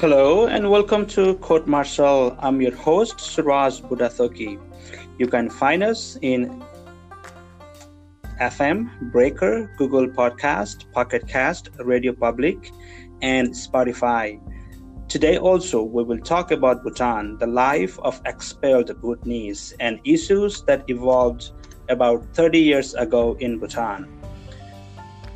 Hello and welcome to Court Martial. I'm your host, Suraj Budathoki. You can find us in FM, Breaker, Google Podcast, Pocket Cast, Radio Public, and Spotify. Today also we will talk about Bhutan, the life of expelled Bhutanese, and issues that evolved about 30 years ago in Bhutan.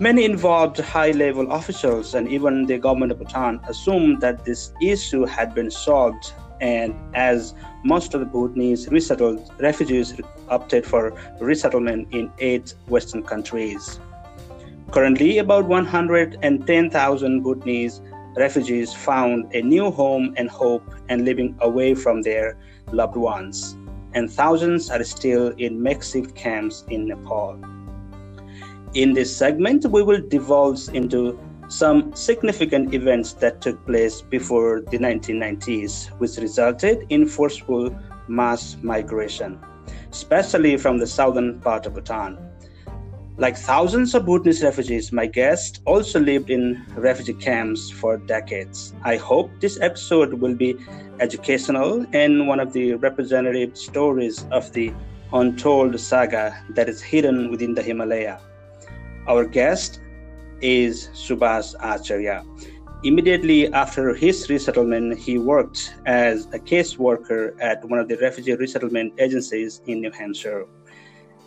Many involved high level officials and even the government of Bhutan assumed that this issue had been solved, and as most of the Bhutanese resettled refugees opted for resettlement in eight Western countries. Currently, about 110,000 Bhutanese refugees found a new home and hope and living away from their loved ones, and thousands are still in makeshift camps in Nepal. In this segment, we will divulge into some significant events that took place before the 1990s, which resulted in forceful mass migration, especially from the southern part of Bhutan. Like thousands of Bhutanese refugees, my guest also lived in refugee camps for decades. I hope this episode will be educational and one of the representative stories of the untold saga that is hidden within the Himalaya. Our guest is Subhas Acharya. Immediately after his resettlement, he worked as a caseworker at one of the refugee resettlement agencies in New Hampshire.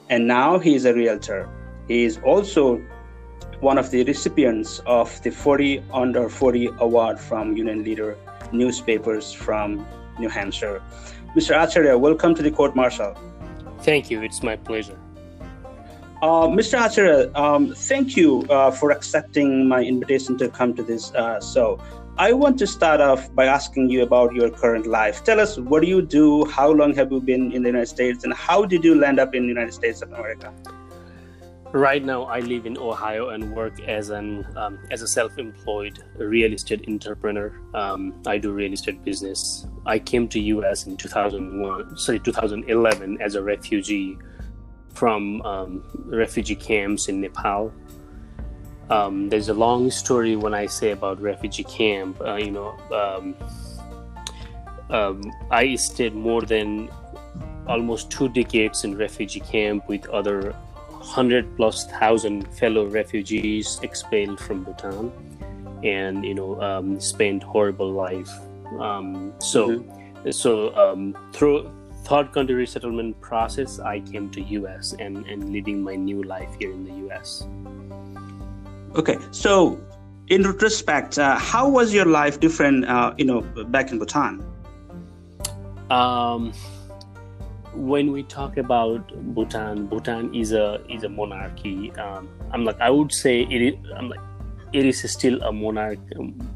And now he is a realtor. He is also one of the recipients of the 40 Under 40 award from Union Leader newspapers from New Hampshire. Mr. Acharya, welcome to the court martial. Thank you. It's my pleasure. Uh, Mr. Acharya, um, thank you uh, for accepting my invitation to come to this. Uh, so, I want to start off by asking you about your current life. Tell us what do you do? How long have you been in the United States, and how did you land up in the United States of America? Right now, I live in Ohio and work as an um, as a self-employed real estate entrepreneur. Um, I do real estate business. I came to U.S. in 2001, sorry, 2011 as a refugee from um, refugee camps in Nepal. Um, there's a long story when I say about refugee camp. Uh, you know, um, um, I stayed more than almost two decades in refugee camp with other hundred plus thousand fellow refugees expelled from Bhutan, and you know, um, spent horrible life. Um, so, mm-hmm. so through third country resettlement process, I came to US and, and living my new life here in the US. Okay, so in retrospect, uh, how was your life different, uh, you know, back in Bhutan? Um, when we talk about Bhutan, Bhutan is a is a monarchy. Um, I'm like I would say it is. I'm like it is still a monarch,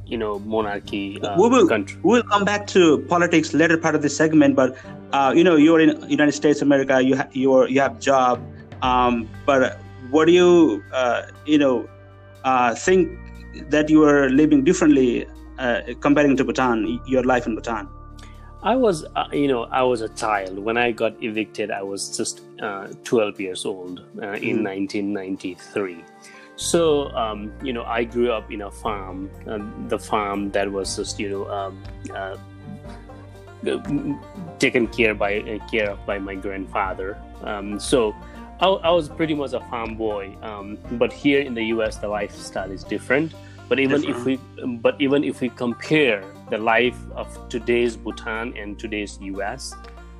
you know, monarchy uh, we will, country. We will come back to politics later part of the segment, but uh, you know, you're in United States of America, you ha- you're you have job, um, but what do you uh, you know uh, think that you are living differently uh, comparing to Bhutan, your life in Bhutan? I was, uh, you know, I was a child when I got evicted. I was just 12 years old in mm-hmm. 1993 so, um, you know, I grew up in a farm, the farm that was just, you know, um, uh, taken care by uh, care of by my grandfather. Um, so, I, I, was pretty much a farm boy. Um, but here in the U.S., the lifestyle is different. But even different. if we, but even if we compare the life of today's Bhutan and today's U.S.,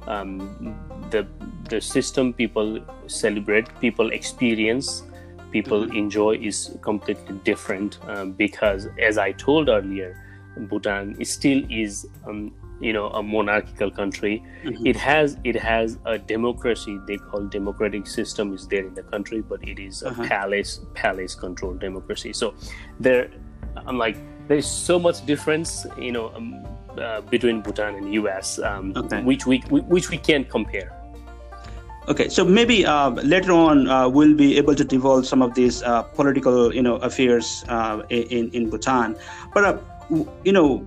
um, the the system people celebrate, people experience people mm-hmm. enjoy is completely different um, because as i told earlier bhutan still is um, you know a monarchical country mm-hmm. it has it has a democracy they call democratic system is there in the country but it is a uh-huh. palace palace controlled democracy so there i'm like there's so much difference you know um, uh, between bhutan and us um, okay. which we which we can't compare Okay, so maybe uh, later on uh, we'll be able to divulge some of these uh, political, you know, affairs uh, in in Bhutan. But uh, you know,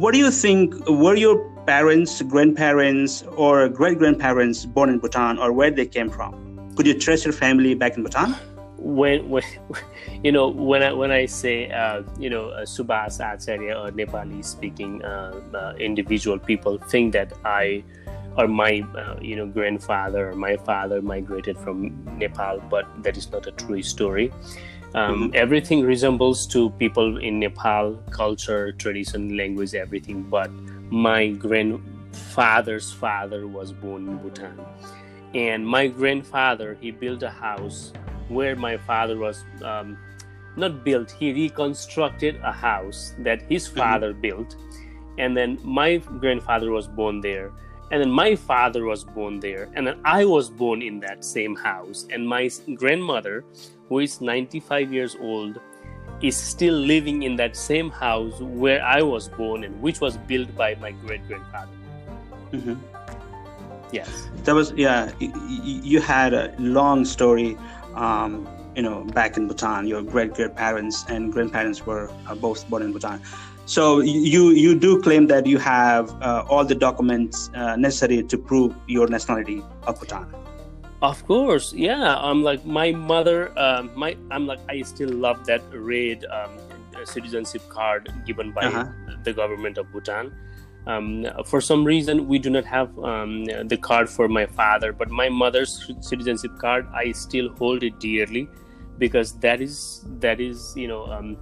what do you think? Were your parents, grandparents, or great grandparents born in Bhutan, or where they came from? Could you trace your family back in Bhutan? when, when you know when I when I say uh, you know Subhas Acharya or Nepali speaking individual people think that I or my uh, you know grandfather or my father migrated from Nepal, but that is not a true story. Um, mm-hmm. Everything resembles to people in Nepal, culture, tradition, language, everything. But my grandfather's father was born in Bhutan, and my grandfather he built a house where my father was um, not built. He reconstructed a house that his mm-hmm. father mm-hmm. built, and then my grandfather was born there and then my father was born there and then i was born in that same house. And my grandmother who is 95 years old is still living in that same house where i was born and which was built by my great grandfather mm-hmm. yes. That was yeah you had a long story um, you know back in bhutan. Your great great parents and grandparents were uh, both born in bhutan so you you do claim that you have uh, all the documents uh, necessary to prove your nationality of Bhutan. Of course, yeah. I'm like my mother. Um, my I'm like I still love that red um, citizenship card given by uh-huh. the government of Bhutan. Um, for some reason, we do not have um, the card for my father, but my mother's citizenship card, I still hold it dearly because that is that is you know um,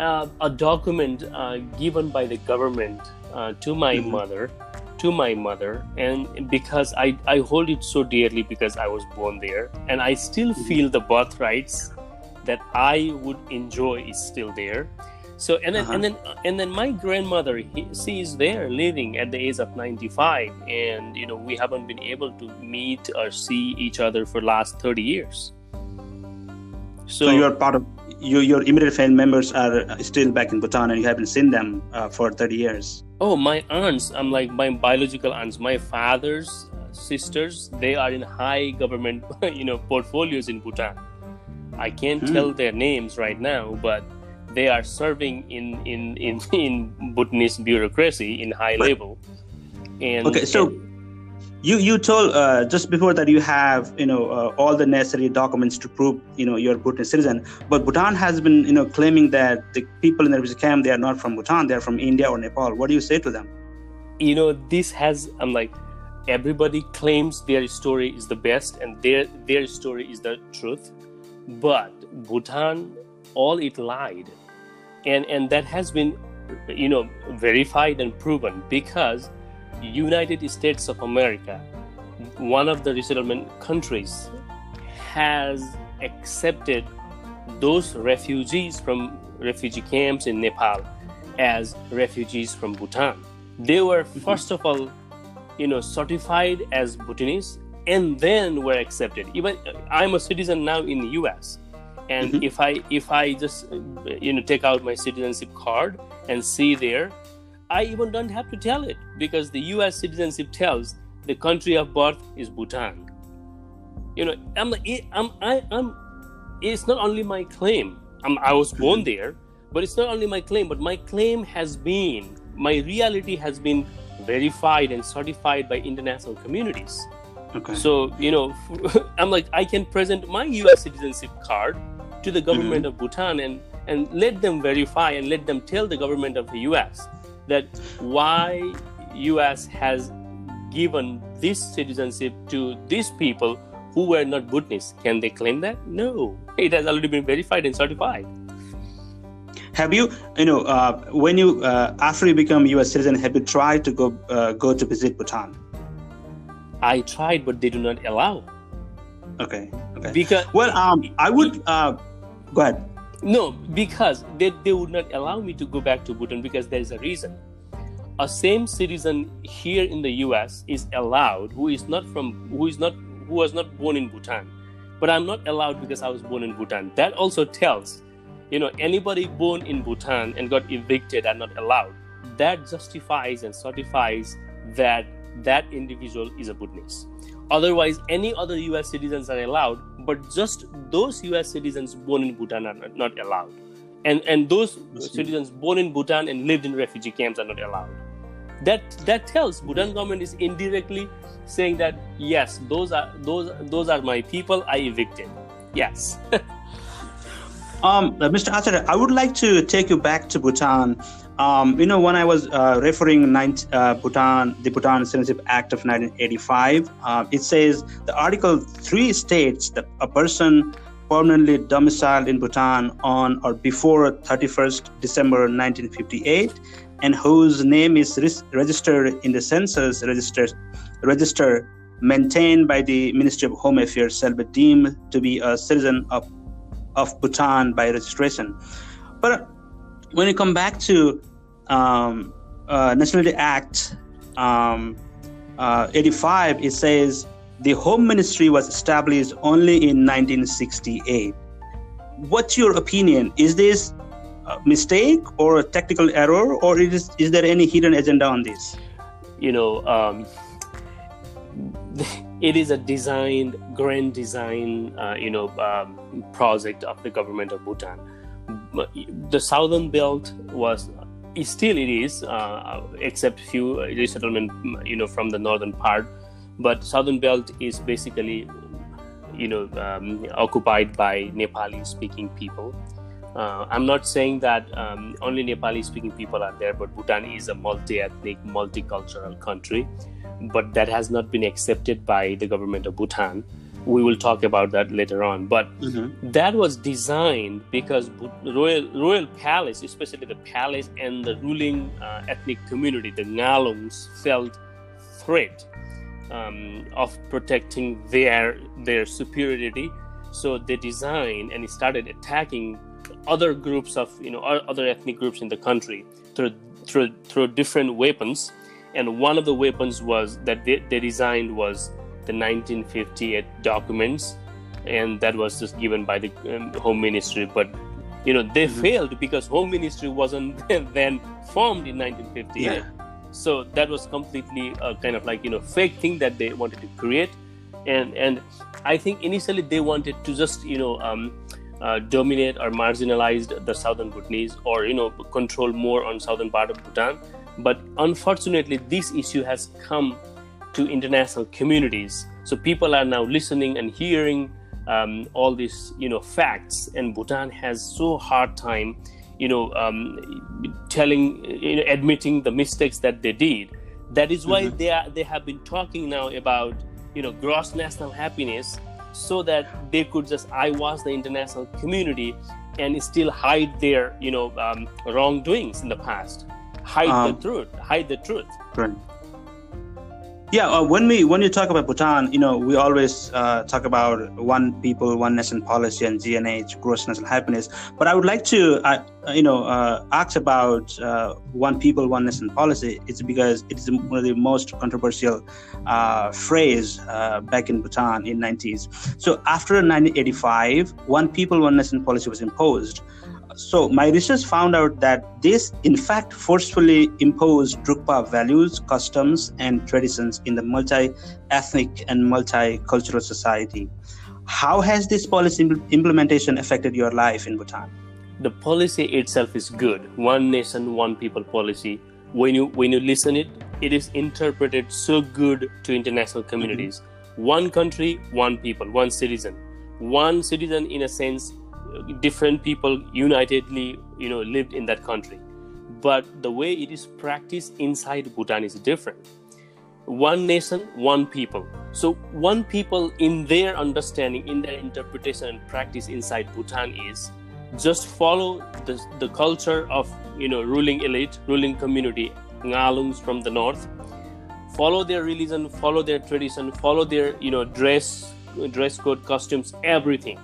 a document uh, given by the government uh, to my mm-hmm. mother to my mother and because I, I hold it so dearly because i was born there and i still mm-hmm. feel the birthrights that i would enjoy is still there so and then uh-huh. and then and then my grandmother he, she is there living at the age of 95 and you know we haven't been able to meet or see each other for last 30 years so, so you're part of you, your immediate family members are still back in Bhutan and you haven't seen them uh, for 30 years. Oh, my aunts, I'm like my biological aunts, my father's sisters, they are in high government, you know, portfolios in Bhutan. I can't hmm. tell their names right now, but they are serving in in in in Bhutanese bureaucracy in high level. And okay, so. And, you you told uh, just before that you have you know uh, all the necessary documents to prove you know you're Bhutanese citizen. But Bhutan has been you know claiming that the people in the refugee camp they are not from Bhutan they're from India or Nepal. What do you say to them? You know this has I'm like everybody claims their story is the best and their their story is the truth. But Bhutan all it lied. And and that has been you know verified and proven because United States of America, one of the resettlement countries, has accepted those refugees from refugee camps in Nepal as refugees from Bhutan. They were mm-hmm. first of all, you know, certified as Bhutanese and then were accepted. Even I'm a citizen now in the US. And mm-hmm. if I if I just you know take out my citizenship card and see there I even don't have to tell it because the US citizenship tells the country of birth is Bhutan. You know, I'm, I'm, I, am it's not only my claim. I'm, I was born there, but it's not only my claim, but my claim has been, my reality has been verified and certified by international communities. Okay. So, you know, I'm like, I can present my US citizenship card to the government mm-hmm. of Bhutan and, and let them verify and let them tell the government of the US that why US has given this citizenship to these people who were not Bhutanese. Can they claim that? No. It has already been verified and certified. Have you, you know, uh, when you uh, after you become U.S. citizen, have you tried to go uh, go to visit Bhutan? I tried, but they do not allow. Okay. Okay. Because well, um, I would. Uh, go ahead. No, because they, they would not allow me to go back to Bhutan because there is a reason. A same citizen here in the US is allowed who is not from who is not who was not born in Bhutan. But I'm not allowed because I was born in Bhutan. That also tells, you know, anybody born in Bhutan and got evicted are not allowed. That justifies and certifies that that individual is a Bhutanese. Otherwise, any other US citizens are allowed, but just those US citizens born in Bhutan are not, not allowed. And, and those citizens born in Bhutan and lived in refugee camps are not allowed. That, that tells Bhutan government is indirectly saying that yes, those are those those are my people I evicted. Yes. um, uh, Mr. Acharya, I would like to take you back to Bhutan. Um, you know, when I was uh, referring 19, uh, Bhutan, the Bhutan Citizenship Act of 1985, uh, it says the Article 3 states that a person permanently domiciled in Bhutan on or before 31st December 1958 and whose name is registered in the census register, register maintained by the Ministry of Home Affairs shall be deemed to be a citizen of, of Bhutan by registration. But when you come back to um, uh, Nationality Act um, uh, 85, it says the Home Ministry was established only in 1968. What's your opinion? Is this a mistake or a technical error, or is, is there any hidden agenda on this? You know, um, it is a designed, grand design, uh, you know, um, project of the government of Bhutan. The southern belt was still it is, uh, except few resettlement, you know, from the northern part. But southern belt is basically you know um, occupied by nepali speaking people. Uh, i'm not saying that um, only nepali speaking people are there but bhutan is a multi-ethnic multicultural country. But that has not been accepted by the government of bhutan we will talk about that later on but mm-hmm. that was designed because royal royal palace especially the palace and the ruling uh, ethnic community the ngalungs felt threat um, of protecting their their superiority. So they designed and started attacking other groups of you know other ethnic groups in the country through through through different weapons. And one of the weapons was that they, they designed was the 1958 documents, and that was just given by the um, Home Ministry. But you know they mm-hmm. failed because Home Ministry wasn't then formed in 1958. Yeah so that was completely a kind of like you know fake thing that they wanted to create and and i think initially they wanted to just you know um, uh, dominate or marginalize the southern bhutanese or you know control more on southern part of bhutan but unfortunately this issue has come to international communities. So people are now listening and hearing um, all these you know facts. And bhutan has so hard time you know um, telling you know admitting the mistakes that they did. That is why mm-hmm. they are they have been talking now about you know gross national happiness so that they could just eyewash the international community and still hide their you know um, wrongdoings in the past. Hide um, the truth hide the truth. right yeah, uh, when we when you talk about Bhutan, you know, we always uh, talk about one people, one nation policy and GNH, gross national happiness. But I would like to, uh, you know, uh, ask about uh, one people, one nation policy. It's because it is one of the most controversial uh, phrase back in Bhutan in 90s. So after 1985, one people, one nation policy was imposed so my research found out that this in fact forcefully imposed drukpa values customs and traditions in the multi-ethnic and multicultural society. How has this policy implementation affected your life in bhutan? The policy itself is good. One nation one people policy. When you when you listen it it is interpreted so good to international communities. Mm-hmm. one country one people one citizen. One citizen in a sense different people unitedly you know lived in that country. But the way it is practiced inside bhutan is different. One nation one people. So one people in their understanding in their interpretation and practice inside bhutan is just follow the, the culture of you know ruling elite ruling community ngalungs from the north. Follow their religion follow their tradition follow their you know dress dress code costumes everything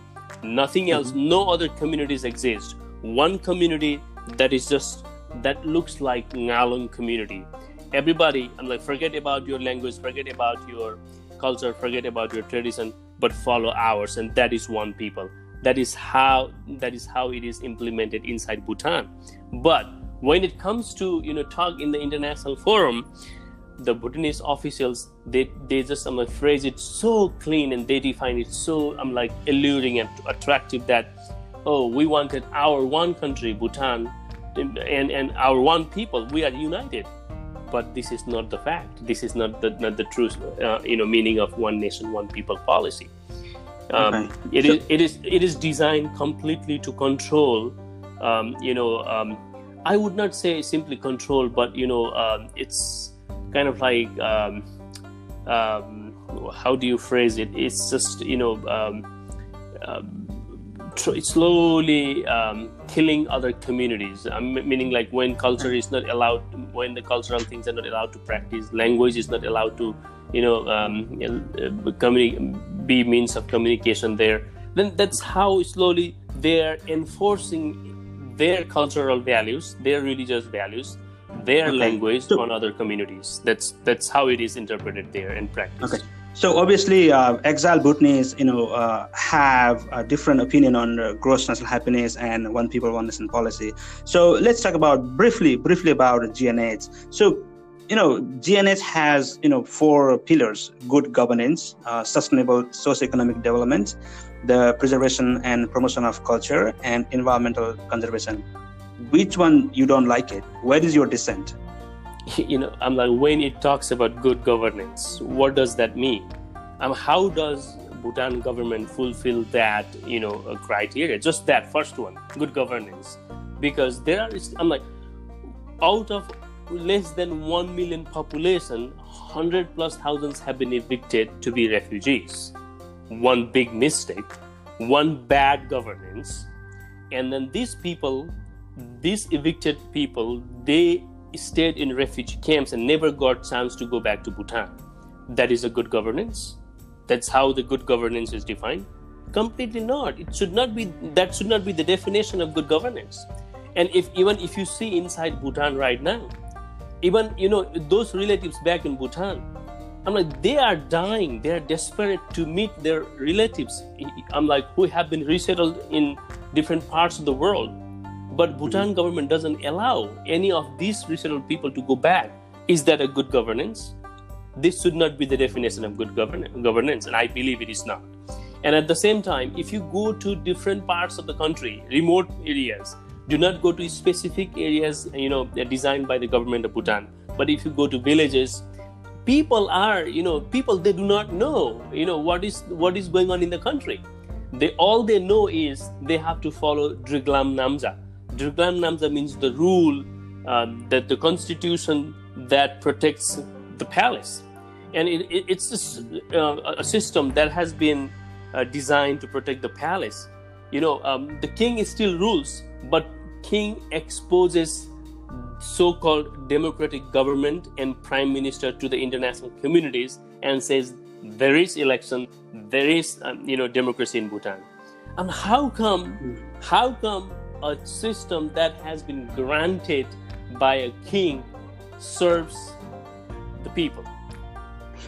nothing else. Mm-hmm. no other communities exist. One community that is just that looks like ngalung community. Everybody i'm like forget about your language forget about your culture forget about your tradition but follow ours and that is one people. That is how that is how it is implemented inside bhutan. But when it comes to you know talk in the international forum the Bhutanese officials they they just I'm like phrase it so clean and they define it so I'm like alluring and attractive that oh we wanted our one country Bhutan and and our one people we are united but this is not the fact this is not the not the true uh, you know meaning of one nation one people policy Um, okay. It so, is, it is it is designed completely to control. Um, you know, um, I would not say simply control, but you know, um, it's kind of like um, um, how do you phrase it? It's just you know. Tr- slowly killing other communities meaning like when culture is not allowed when the cultural things are not allowed to practice language is not allowed to you know um, uh, communi- be means of communication there then that's how slowly they're enforcing their cultural values their religious values their okay. language so, on other communities that's that's how it is interpreted there in practice okay so obviously, uh, exile Bhutanese, you know, uh, have a different opinion on uh, gross national happiness and one people, one nation policy. So let's talk about briefly, briefly about GNH. So you know, GNH has, you know, four pillars, good governance, uh, sustainable socioeconomic development, the preservation and promotion of culture, and environmental conservation. Which one you don't like it? Where is your dissent? You know, I'm like, when it talks about good governance, what does that mean? Um, how does Bhutan government fulfill that, you know, criteria? Just that first one, good governance. Because there are, I'm like, out of less than 1 million population, 100 plus thousands have been evicted to be refugees. One big mistake, one bad governance. And then these people, these evicted people, they stayed in refugee camps and never got chance to go back to Bhutan. That is a good governance. That's how the good governance is defined. Completely not. It should not be that should not be the definition of good governance. And if even if you see inside Bhutan right now, even you know those relatives back in bhutan i'm like they are dying they are desperate to meet their relatives i'm like who have been resettled in different parts of the world but bhutan government doesn't allow any of these resettled people to go back. Is that a good governance? This should not be the definition of good governance and i believe it is not. And at the same time if you go to different parts of the country remote areas do not go to specific areas you know designed by the government of bhutan. But if you go to villages people are you know people they do not know you know what is what is going on in the country. They all they know is they have to follow driglam namja driglam namja means the rule um, that the constitution that protects the palace. And it, it, it's just, uh, a system that has been uh, designed to protect the palace. You know um, the king still rules but king exposes so-called democratic government and prime minister to the international communities and says there is election there is um, you know democracy in bhutan. And how come how come a system that has been granted by a king serves the people.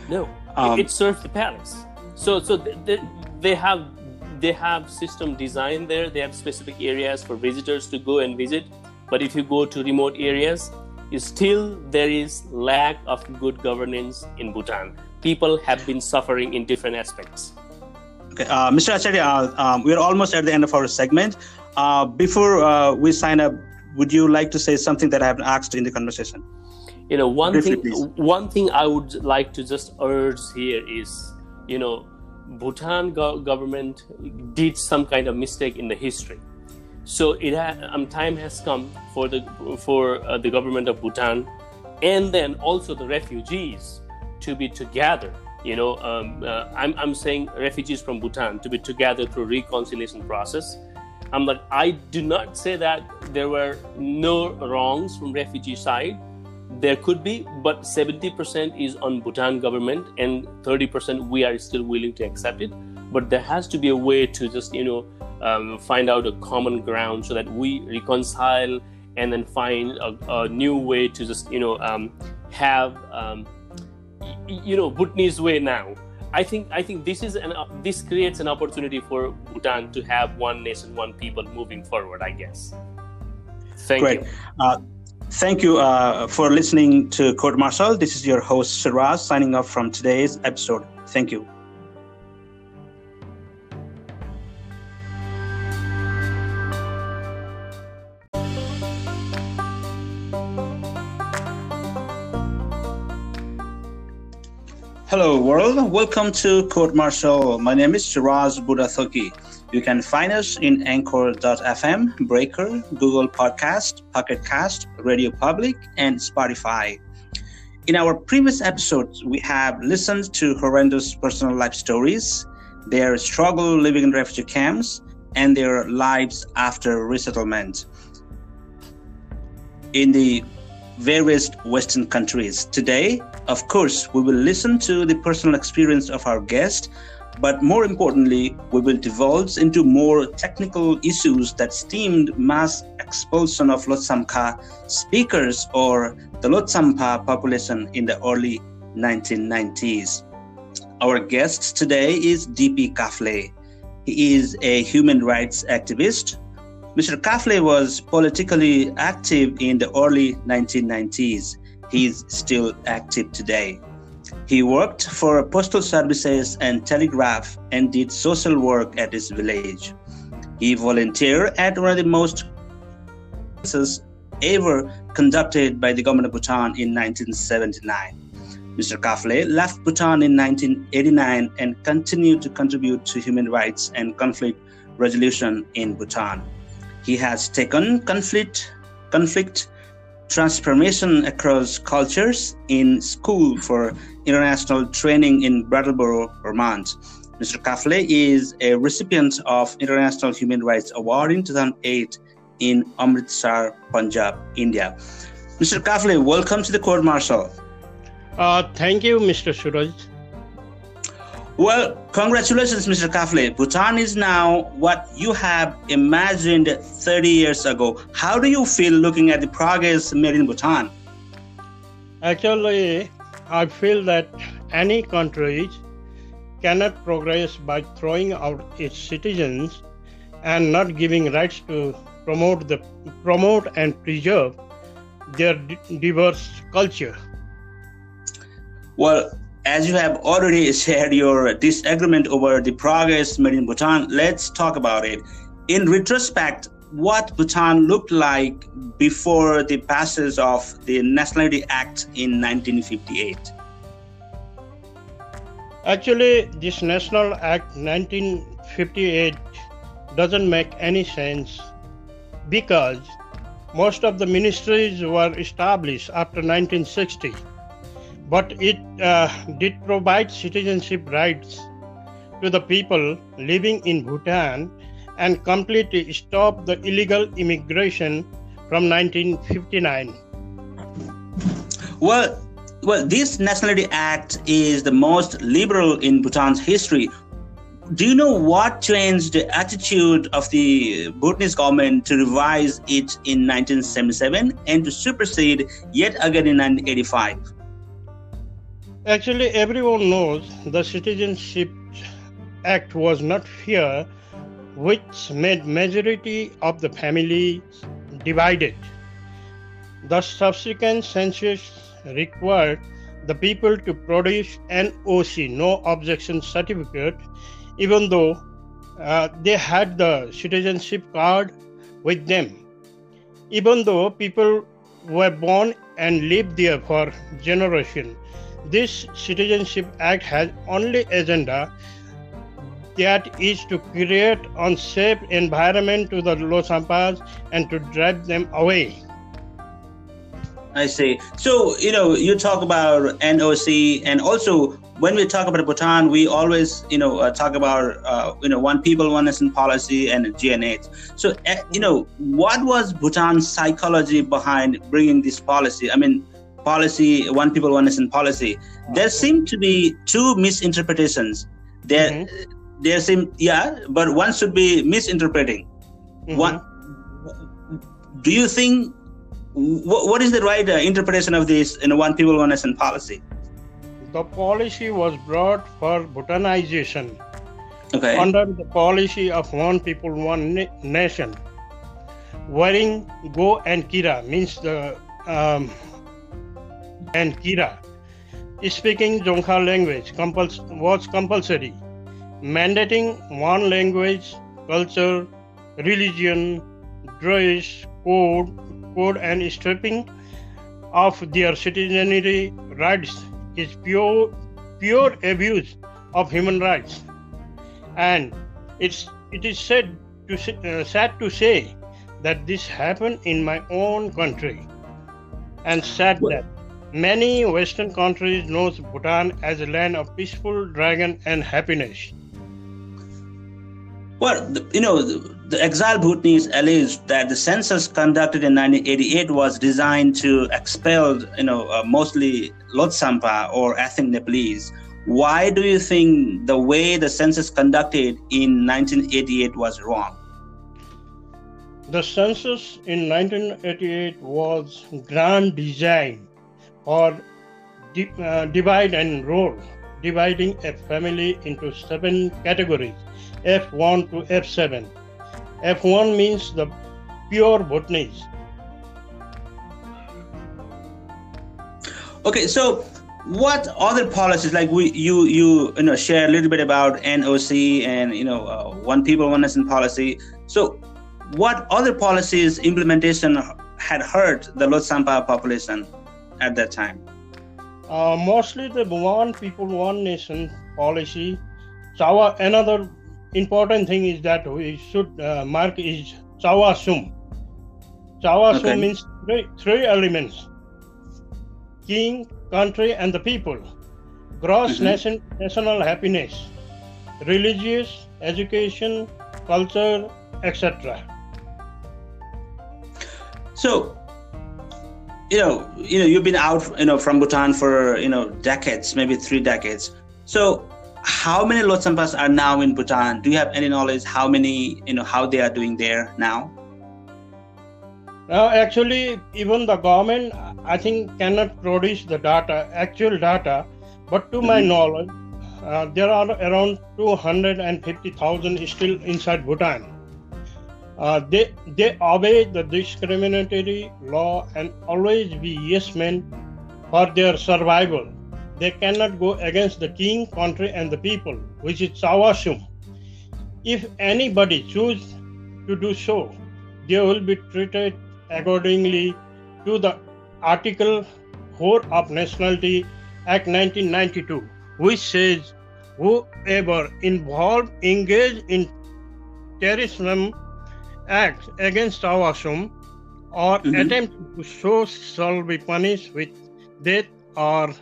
No. Um, it serves the palace. So so they, they have they have system design there. They have specific areas for visitors to go and visit. But if you go to remote areas still there is lack of good governance in bhutan. People have been suffering in different aspects. Okay uh, mr acharya uh, um, we're almost at the end of our segment uh, before uh, we sign up would you like to say something that i haven't asked in the conversation you know one Briefly, thing please. one thing i would like to just urge here is you know Bhutan go- government did some kind of mistake in the history. So it ha- um, time has come for the for uh, the government of Bhutan, and then also the refugees to be together. You know, um, uh, I'm I'm saying refugees from Bhutan to be together through reconciliation process. I'm like I do not say that there were no wrongs from refugee side. There could be but 70% is on bhutan government and 30% we are still willing to accept it. But there has to be a way to just you know um, find out a common ground so that we reconcile and then find a, a new way to just you know um, have um, you know bhutanese way now i think i think this is an uh, this creates an opportunity for bhutan to have one nation one people moving forward i guess thank Great. you uh, Thank you uh, for listening to Court Martial. This is your host, Suraj, signing off from today's episode. Thank you. Hello, world. Welcome to Court Martial. My name is Suraj Budathoki. You can find us in Anchor.fm, Breaker, Google Podcast, Pocket Cast, Radio Public, and Spotify. In our previous episodes, we have listened to horrendous personal life stories, their struggle living in refugee camps, and their lives after resettlement. In the various Western countries. Today, of course, we will listen to the personal experience of our guest, but more importantly, we will divulge into more technical issues that stemmed mass expulsion of Lhotshamka speakers or the Lhotshampa population in the early 1990s. Our guest today is DP Kafle. He is a human rights activist Mr. Kafle was politically active in the early 1990s. He's still active today. He worked for postal services and telegraph and did social work at his village. He volunteered at one of the most ever conducted by the government of Bhutan in 1979. Mr. Kafle left Bhutan in 1989 and continued to contribute to human rights and conflict resolution in Bhutan. He has taken conflict, conflict transformation across cultures in school for international training in Brattleboro, Vermont. Mr. Kafle is a recipient of International Human Rights Award in 2008 in Amritsar, Punjab, India. Mr. Kafle, welcome to the court martial. Uh, thank you, Mr. Suraj. Well, congratulations, Mr. Kafle. Bhutan is now what you have imagined 30 years ago. How do you feel looking at the progress made in Bhutan? Actually, I feel that any country cannot progress by throwing out its citizens and not giving rights to promote the promote and preserve their diverse culture. Well, as you have already shared your disagreement over the progress made in Bhutan, let's talk about it. In retrospect, what Bhutan looked like before the passage of the Nationality Act in 1958? Actually, this National Act 1958 doesn't make any sense because most of the ministries were established after 1960 but it uh, did provide citizenship rights to the people living in Bhutan and completely stopped the illegal immigration from 1959. Well, well, this Nationality Act is the most liberal in Bhutan's history. Do you know what changed the attitude of the Bhutanese government to revise it in 1977 and to supersede yet again in 1985? Actually, everyone knows the Citizenship Act was not fair, which made majority of the families divided. The subsequent census required the people to produce an OC, no objection certificate, even though uh, they had the citizenship card with them. Even though people were born and lived there for generations this Citizenship Act has only agenda that is to create unsafe environment to the Lhotshampas and to drive them away. I see. So, you know, you talk about NOC and also when we talk about Bhutan, we always, you know, uh, talk about, uh, you know, one people, one nation policy and GNH. So, uh, you know, what was Bhutan's psychology behind bringing this policy? I mean, policy, one people, one nation policy, there seem to be two misinterpretations. There, mm-hmm. there seem, yeah, but one should be misinterpreting. Mm-hmm. One, do you think what, what is the right uh, interpretation of this in one people, one nation policy? The policy was brought for Bhutanization okay. under the policy of one people, one na- nation. Wearing Gho and Kira means the um, and Kira. Speaking Dzongkha language compuls- was compulsory, mandating one language, culture, religion, dress, code, code, and stripping of their citizenry rights is pure pure abuse of human rights. And it's it is said to uh, sad to say that this happened in my own country, and sad that many Western countries knows Bhutan as a land of peaceful dragon and happiness. Well, you know, the exiled Bhutanese alleged that the census conducted in 1988 was designed to expel, you know, uh, mostly Lhotshampa or ethnic Nepalese. Why do you think the way the census conducted in 1988 was wrong? The census in 1988 was grand design or di- uh, divide and rule, dividing a family into seven categories F1 to F7. F1 means the pure Bhutanese. Okay, so what other policies like we you you you know share a little bit about NOC and you know uh, one people one nation policy. So what other policies implementation had hurt the Lhotshampa population at that time? Uh, mostly the one people one nation policy. So another important thing is that we should uh, mark is Tsawa Sum. Tsawa Sum okay. means three, three elements king, country, and the people. Gross mm-hmm. nation, national happiness, religious, education, culture, etc. So, you know, you know, you've been out, you know, from Bhutan for you know decades, maybe three decades. So, how many Lhotshampas are now in Bhutan? Do you have any knowledge how many, you know, how they are doing there now? Now, actually, even the government, I think, cannot produce the data, actual data. But to mm-hmm. my knowledge, uh, there are around 250,000 still inside Bhutan. Uh, they they obey the discriminatory law and always be yes men for their survival. They cannot go against the king, country, and the people, which is Tsawa Sum. If anybody choose to do so, they will be treated accordingly to the Article 4 of Nationality Act 1992, which says whoever involved engaged in terrorism acts against Tsawa Sum or mm-hmm. attempt to so shall be punished with death or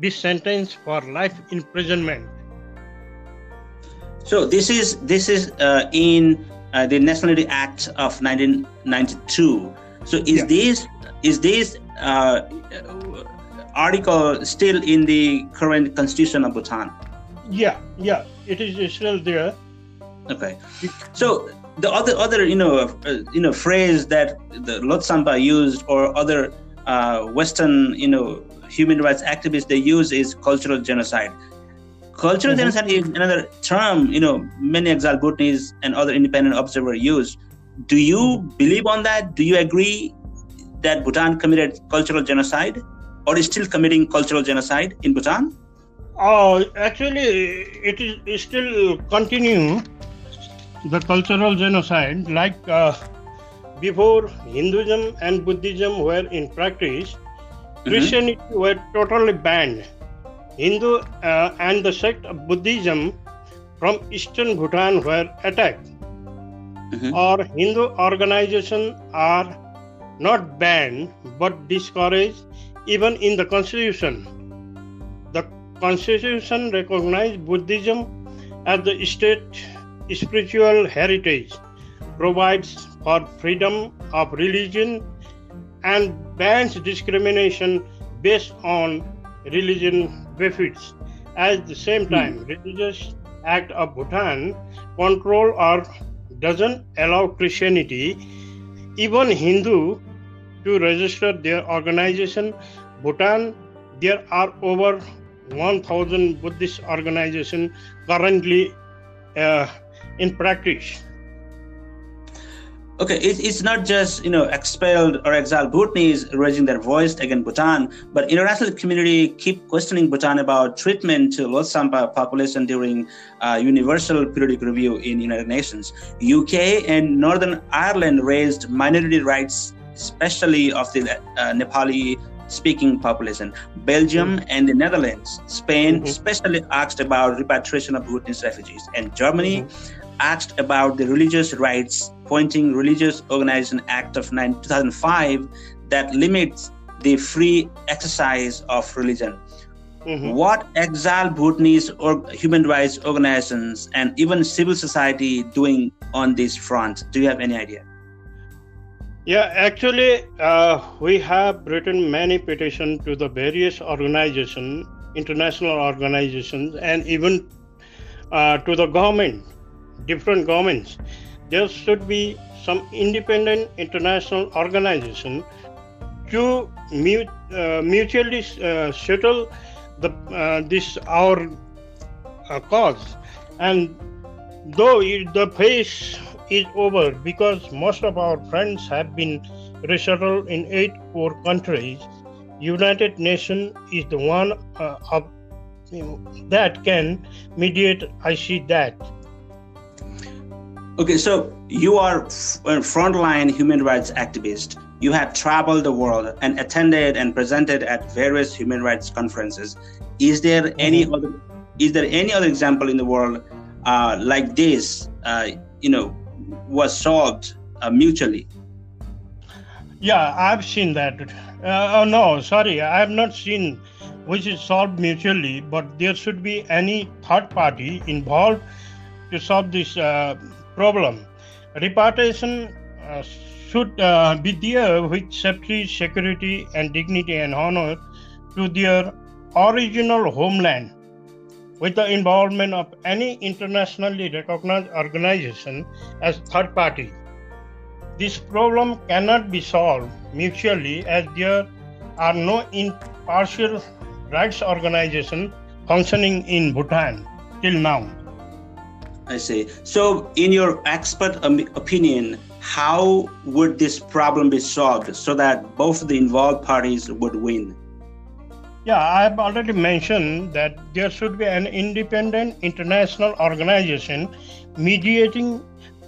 be sentenced for life imprisonment. So this is this is uh, in uh, the Nationality Act of 1992. So is yeah. this is this uh, article still in the current constitution of Bhutan? Yeah, yeah, it is still there. Okay, so the other other you know uh, you know phrase that the Lhotshampa used or other uh, Western you know human rights activists they use is cultural genocide. Cultural mm-hmm. genocide is another term you know many exiled Bhutanese and other independent observers use. Do you mm-hmm. believe on that? Do you agree that Bhutan committed cultural genocide, or is still committing cultural genocide in Bhutan? Oh, actually, it is still continuing the cultural genocide. Like uh, before, Hinduism and Buddhism were in practice. Mm-hmm. Christianity were totally banned. Hindu uh, and the sect of Buddhism from eastern Bhutan were attacked. Mm-hmm. Or Hindu organizations are not banned but discouraged even in the constitution. The constitution recognized Buddhism as the state spiritual heritage, provides for freedom of religion, and bans discrimination based on religion benefits. At the same hmm. time, Religious Act of Bhutan control or doesn't allow Christianity, even Hindu, to register their organization. Bhutan, there are over 1,000 Buddhist organizations currently uh, in practice. Okay, it, it's not just you know expelled or exiled Bhutanese raising their voice against Bhutan, but international community keep questioning Bhutan about treatment to Lhotshampa population during uh, Universal Periodic Review in United Nations. UK and Northern Ireland raised minority rights, especially of the uh, Nepali speaking population. Belgium mm-hmm. and the Netherlands, Spain, mm-hmm. especially asked about repatriation of Bhutanese refugees, and Germany mm-hmm. Asked about the religious rights, pointing Religious Organization Act of 2005 that limits the free exercise of religion. Mm-hmm. What exiled Bhutanese or human rights organizations and even civil society doing on this front? Do you have any idea? Yeah, actually, uh, we have written many petitions to the various organizations, international organizations, and even uh, to the government, different governments. There should be some independent international organization to mute, uh, mutually uh, settle the uh, this our uh, cause and though the phase is over because most of our friends have been resettled in eight poor countries united nations is the one uh, of that can mediate i see that okay so you are a frontline human rights activist you have traveled the world and attended and presented at various human rights conferences. Is there mm-hmm. any other is there any other example in the world uh, like this? Uh, you know, was solved uh, mutually. Yeah, I've seen that. Uh, oh no, sorry, I have not seen which is solved mutually, but there should be any third party involved to solve this uh, problem. Repatriation uh, should uh, be there with safety, security, and dignity and honor to their original homeland with the involvement of any internationally recognized organization as third party. This problem cannot be solved mutually as there are no impartial rights organization functioning in Bhutan till now. I see. So, in your expert opinion, how would this problem be solved so that both the involved parties would win? Yeah, I've already mentioned that there should be an independent international organization mediating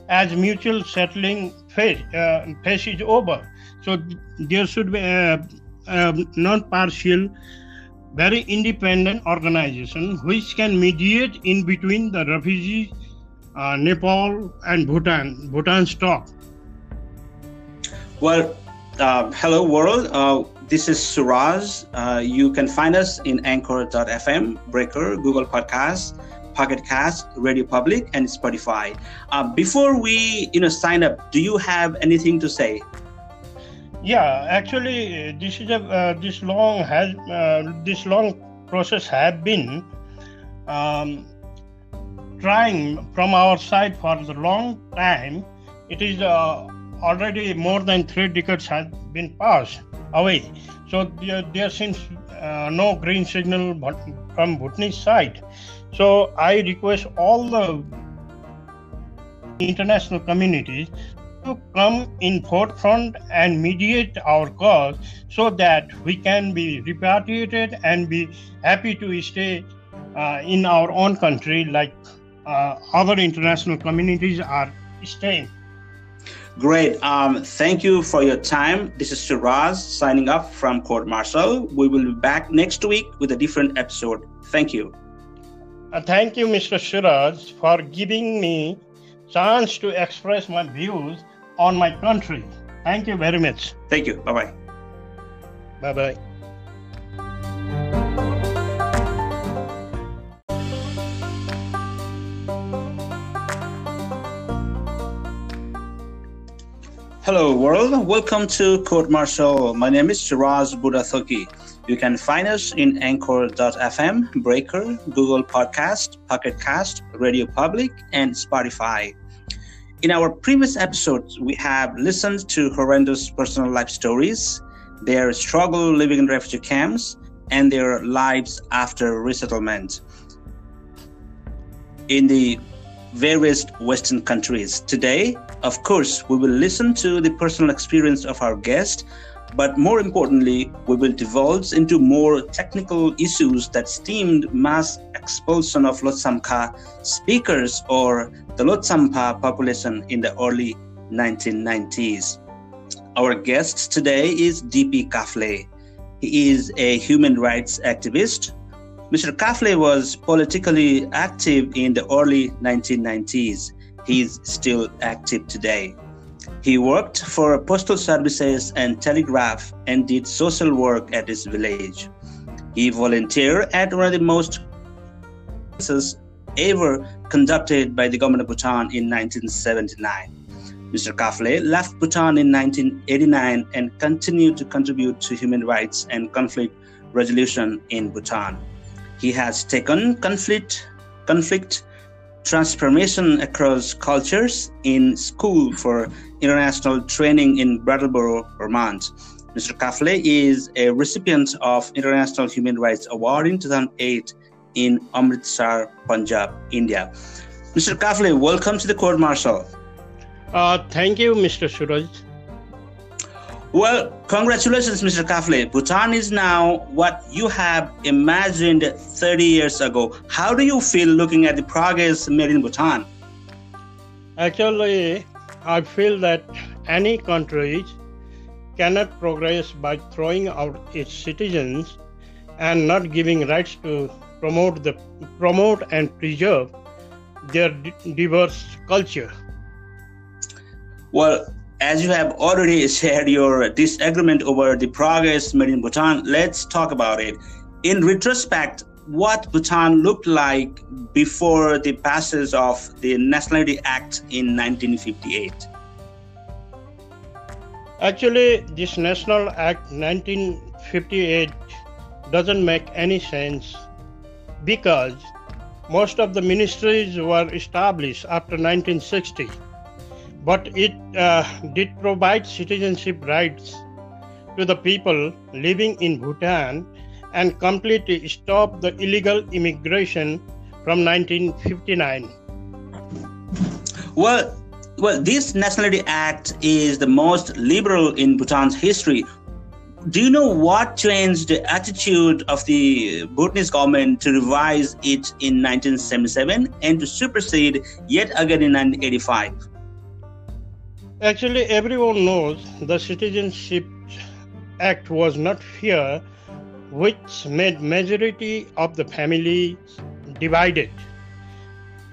as mutual settling phase, uh, phase is over. So there should be a, a non-partial, very independent organization which can mediate in between the refugees, uh, Nepal and Bhutan, Bhutan's talk. Well, uh, hello world. Uh, this is Suraj. Uh, you can find us in Anchor.fm, Breaker, Google Podcasts, Pocket Cast, Radio Public, and Spotify. Uh, before we, you know, sign up, do you have anything to say? Yeah, actually, this is a uh, this long has uh, this long process have been um, trying from our side for the long time. It is already more than three decades has been passed away. So there, there seems uh, no green signal from Bhutanese side. So I request all the international communities to come in forefront and mediate our cause so that we can be repatriated and be happy to stay uh, in our own country like uh, other international communities are staying. Great. Um, thank you for your time. This is Suraj signing off from Court Martial. We will be back next week with a different episode. Thank you. Uh, thank you, Mr. Suraj, for giving me chance to express my views on my country. Thank you very much. Thank you. Bye bye. Bye bye. Hello, world. Welcome to Court Martial. My name is Suraj Budathoki. You can find us in Anchor.fm, Breaker, Google Podcast, Pocket Cast, Radio Public, and Spotify. In our previous episodes, we have listened to horrendous personal life stories, their struggle living in refugee camps, and their lives after resettlement. In the various Western countries. Today, of course, we will listen to the personal experience of our guest, but more importantly, we will divulge into more technical issues that stemmed mass expulsion of Lhotshamkha speakers or the Lhotshampa population in the early 1990s. Our guest today is DP Kafle. He is a human rights activist. Mr. Kafle was politically active in the early 1990s. He is still active today. He worked for postal services and telegraph and did social work at his village. He volunteered at one of the most ever conducted by the government of Bhutan in 1979. Mr. Kafle left Bhutan in 1989 and continued to contribute to human rights and conflict resolution in Bhutan. He has taken conflict, conflict transformation across cultures in school for international training in Brattleboro, Vermont. Mr. Kafle is a recipient of International Human Rights Award in 2008 in Amritsar, Punjab, India. Mr. Kafle, welcome to the court martial. Uh, thank you, Mr. Suraj. Well, congratulations, Mr. Kafle. Bhutan is now what you have imagined 30 years ago. How do you feel looking at the progress made in Bhutan? Actually, I feel that any country cannot progress by throwing out its citizens and not giving rights to promote the promote and preserve their diverse culture. Well, as you have already shared your disagreement over the progress made in Bhutan, let's talk about it. In retrospect, what Bhutan looked like before the passage of the Nationality Act in 1958? Actually, this National Act 1958 doesn't make any sense because most of the ministries were established after 1960 but it uh, did provide citizenship rights to the people living in Bhutan and completely stopped the illegal immigration from 1959. Well, well, this Nationality Act is the most liberal in Bhutan's history. Do you know what changed the attitude of the Bhutanese government to revise it in 1977 and to supersede yet again in 1985? Actually, everyone knows the Citizenship Act was not fair, which made majority of the families divided.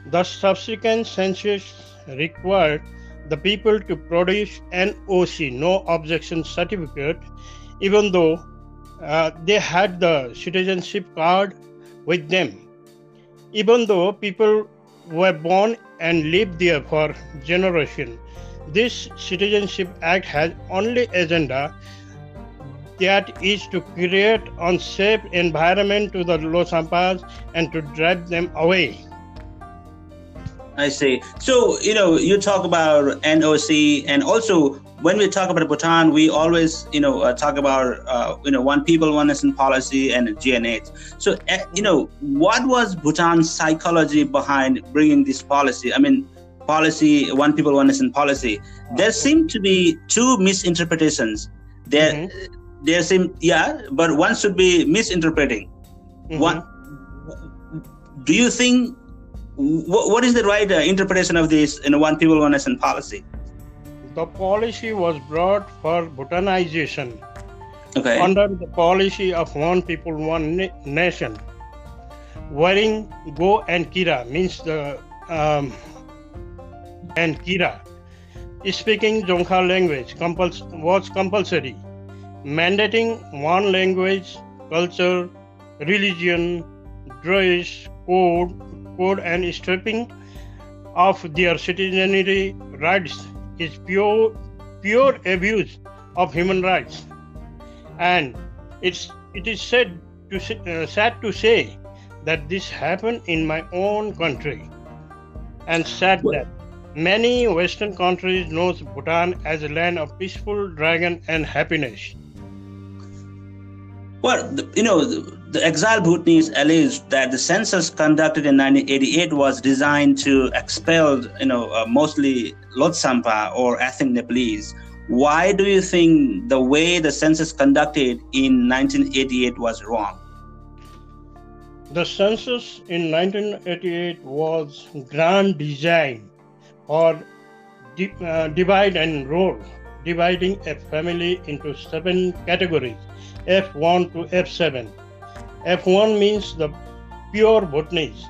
The subsequent census required the people to produce an OC, no objection certificate, even though uh, they had the citizenship card with them. Even though people were born and lived there for generations, this Citizenship Act has only agenda that is to create unsafe environment to the low Lhotshampas and to drive them away. I see. So, you know, you talk about NOC and also when we talk about Bhutan, we always, you know, uh, talk about, uh, you know, one people, one nation policy and GNH. So, uh, you know, what was Bhutan's psychology behind bringing this policy? I mean, policy, one people, one nation policy. There seem to be two misinterpretations. There, mm-hmm. there seem yeah, but one should be misinterpreting. Mm-hmm. One, do you think what, what is the right uh, interpretation of this in one people, one nation policy? The policy was brought for Bhutanization. Okay. Under the policy of one people, one na- nation. Wearing Gho and kira means the um, and Kira. Speaking Dzongkha language compuls- was compulsory, mandating one language, culture, religion, dress, code, code and stripping of their citizenry rights is pure pure abuse of human rights and it's it is said to uh, sad to say that this happened in my own country and sad that Many Western countries know Bhutan as a land of peaceful dragon and happiness. Well, you know, the exiled Bhutanese alleged that the census conducted in 1988 was designed to expel, you know, uh, mostly Lhotshampa or ethnic Nepalese. Why do you think the way the census conducted in 1988 was wrong? The census in 1988 was grand design or uh, divide and rule dividing a family into seven categories F1 to F7. F1 means the pure Bhutanese.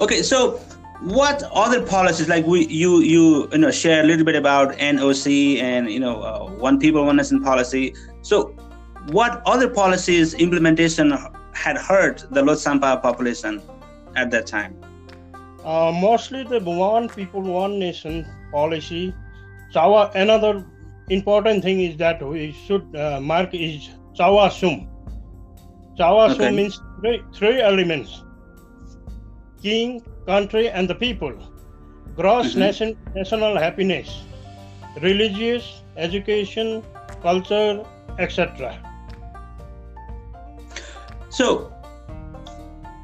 Okay, so what other policies like we you you you know share a little bit about NOC and you know uh, one people one nation policy. So what other policies implementation had hurt the Lhotshampa population at that time? Uh, mostly the one people one nation policy. So another important thing is that we should uh, mark is Tsawa Sum. Tsawa Sum okay. means three, three elements king, country, and the people. Gross mm-hmm. nation, national happiness, religious, education, culture, etc. So,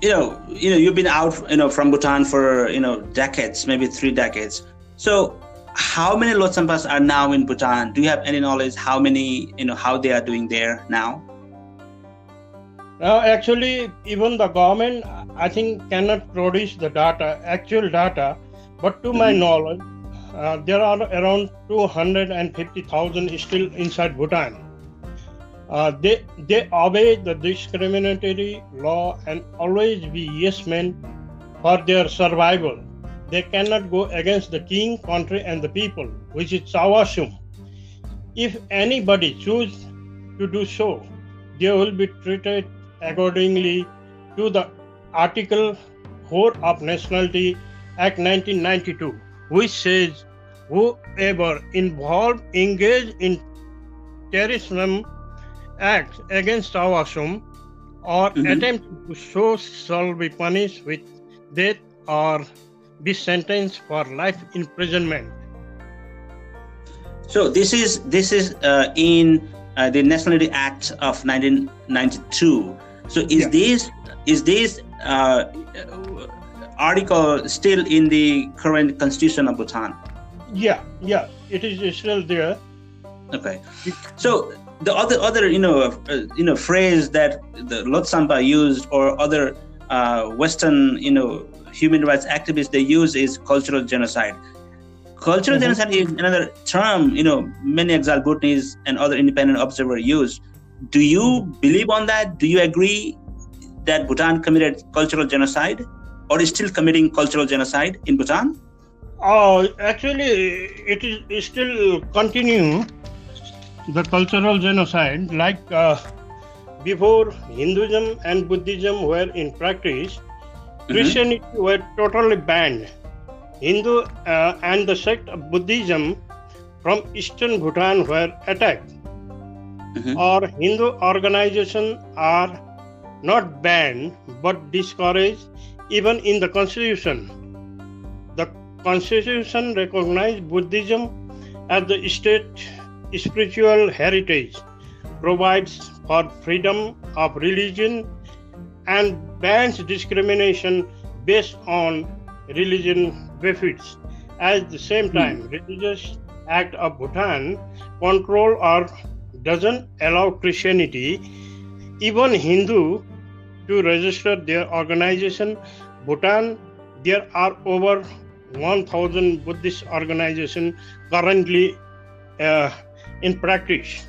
you know, you know, you've been out, you know, from Bhutan for you know decades, maybe three decades. So, how many Lhotshampas are now in Bhutan? Do you have any knowledge how many, you know, how they are doing there now? Now, actually, even the government, I think, cannot produce the data, actual data. But to mm-hmm. my knowledge, uh, there are around 250,000 still inside Bhutan. Uh, they they obey the discriminatory law and always be yes men for their survival. They cannot go against the king, country, and the people, which is Tsawa Sum. If anybody choose to do so, they will be treated accordingly to the Article 4 of Nationality Act 1992, which says whoever involved engaged in terrorism acts against our Tsawa Sum or mm-hmm. attempt to so shall be punished with death or be sentenced for life imprisonment. So this is this is uh, in uh, the Nationality Act of 1992. So is yeah. this is this uh, article still in the current constitution of Bhutan? Yeah, yeah, it is still there. Okay, so the other other you know uh, you know phrase that the Lhotshampa used or other uh, Western you know human rights activists they use is cultural genocide. Cultural mm-hmm. genocide is another term, you know, many exiled Bhutanese and other independent observers use. Do you mm-hmm. believe on that? Do you agree that Bhutan committed cultural genocide or is still committing cultural genocide in Bhutan? Oh, actually, it is still continuing the cultural genocide. Like uh, before, Hinduism and Buddhism were in practice, mm-hmm. Christianity were totally banned Hindu uh, and the sect of Buddhism from eastern Bhutan were attacked. Mm-hmm. Our Hindu organizations are not banned but discouraged even in the constitution. The constitution recognized Buddhism as the state spiritual heritage, provides for freedom of religion, and bans discrimination based on religion benefits. At the same hmm. time, religious act of Bhutan control or doesn't allow Christianity, even Hindu, to register their organization. Bhutan, there are over 1,000 Buddhist organizations currently uh, in practice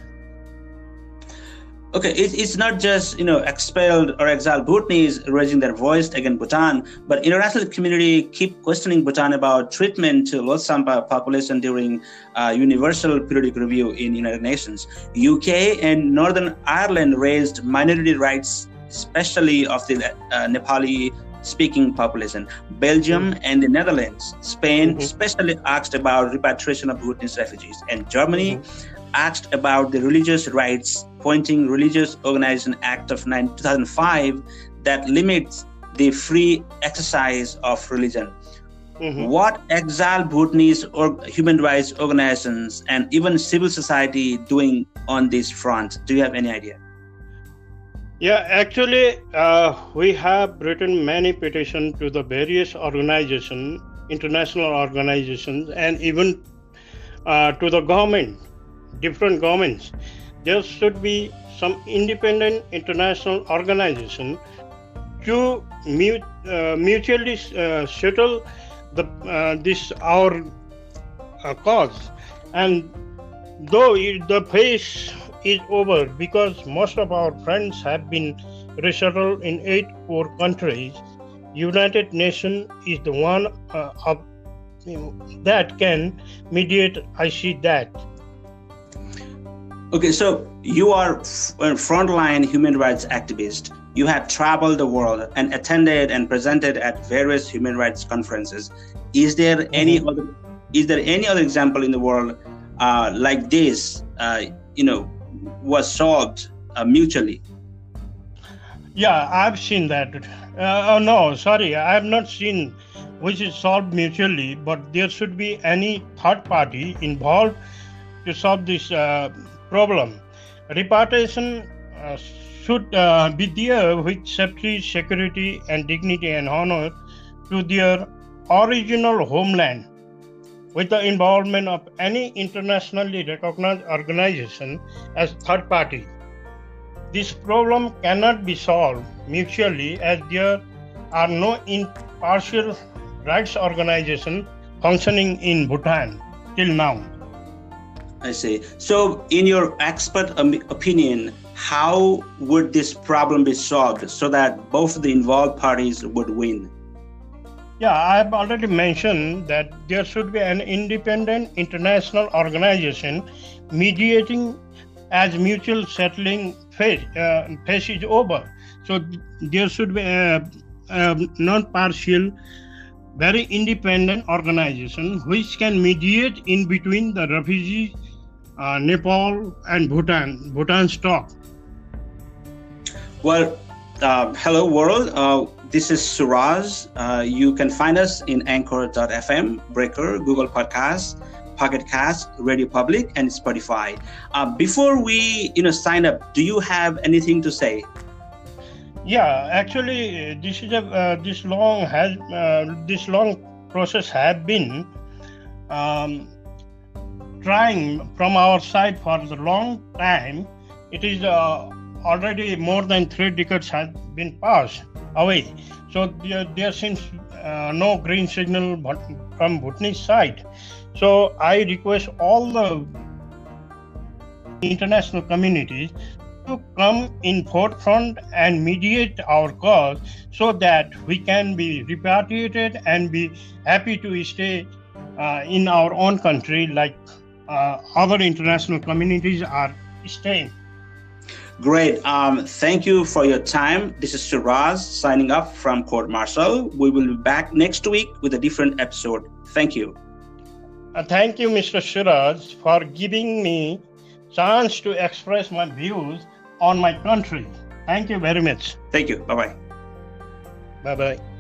okay it, it's not just you know expelled or exiled bhutanese raising their voice against bhutan but international community keep questioning bhutan about treatment to lhotshampa population during uh, universal periodic review in united nations uk and northern ireland raised minority rights especially of the uh, nepali speaking population. Belgium mm-hmm. and the Netherlands, Spain mm-hmm. especially asked about repatriation of Bhutanese refugees, and Germany mm-hmm. Asked about the religious rights pointing Religious Organization Act of 2005 that limits the free exercise of religion. Mm-hmm. What exiled Bhutanese or human rights organizations and even civil society doing on this front? Do you have any idea? Yeah, actually, uh, we have written many petitions to the various organizations, international organizations, and even uh, to the government, different governments there should be some independent international organization to uh, mutually uh, settle the uh, this our uh, cause, and though it, the phase is over because most of our friends have been resettled in eight poor countries, United Nations is the one uh, of you know, that can mediate. I see that. Okay, so you are a frontline human rights activist. You have traveled the world and attended and presented at various human rights conferences. Is there mm-hmm. any other? Is there any other example in the world uh, like this? Uh, you know, was solved uh, mutually. Yeah, I've seen that. Uh, oh no, sorry, I have not seen which is solved mutually, but there should be any third party involved to solve this uh, problem. Repatriation uh, should uh, be there with safety, security, and dignity and honor to their original homeland with the involvement of any internationally recognized organization as third party. This problem cannot be solved mutually as there are no impartial rights organization functioning in Bhutan till now. I see. So, in your expert opinion, how would this problem be solved so that both the involved parties would win? Yeah, I've already mentioned that there should be an independent international organization mediating as mutual settling phase, uh, phase is over. So there should be a, a non-partial, very independent organization which can mediate in between the refugees uh, Nepal and Bhutan, Bhutan stock. Well, uh, hello world. Uh, this is Suraj. Uh, you can find us in Anchor.fm, Breaker, Google Podcasts, Pocket Cast, Radio Public, and Spotify. Uh, before we, you know, sign up, do you have anything to say? Yeah, actually, this is a uh, this long has this long process have been. Um, trying from our side for the long time. It is uh, already more than three decades has been passed away. So there, there seems uh, no green signal from Bhutanese side. So I request all the international communities to come in forefront and mediate our cause so that we can be repatriated and be happy to stay uh, in our own country like uh, other international communities are staying. Great. Um, thank you for your time. This is Suraj signing off from Court Martial. We will be back next week with a different episode. Thank you. Uh, thank you, Mr. Suraj, for giving me chance to express my views on my country. Thank you very much. Thank you. Bye bye. Bye bye.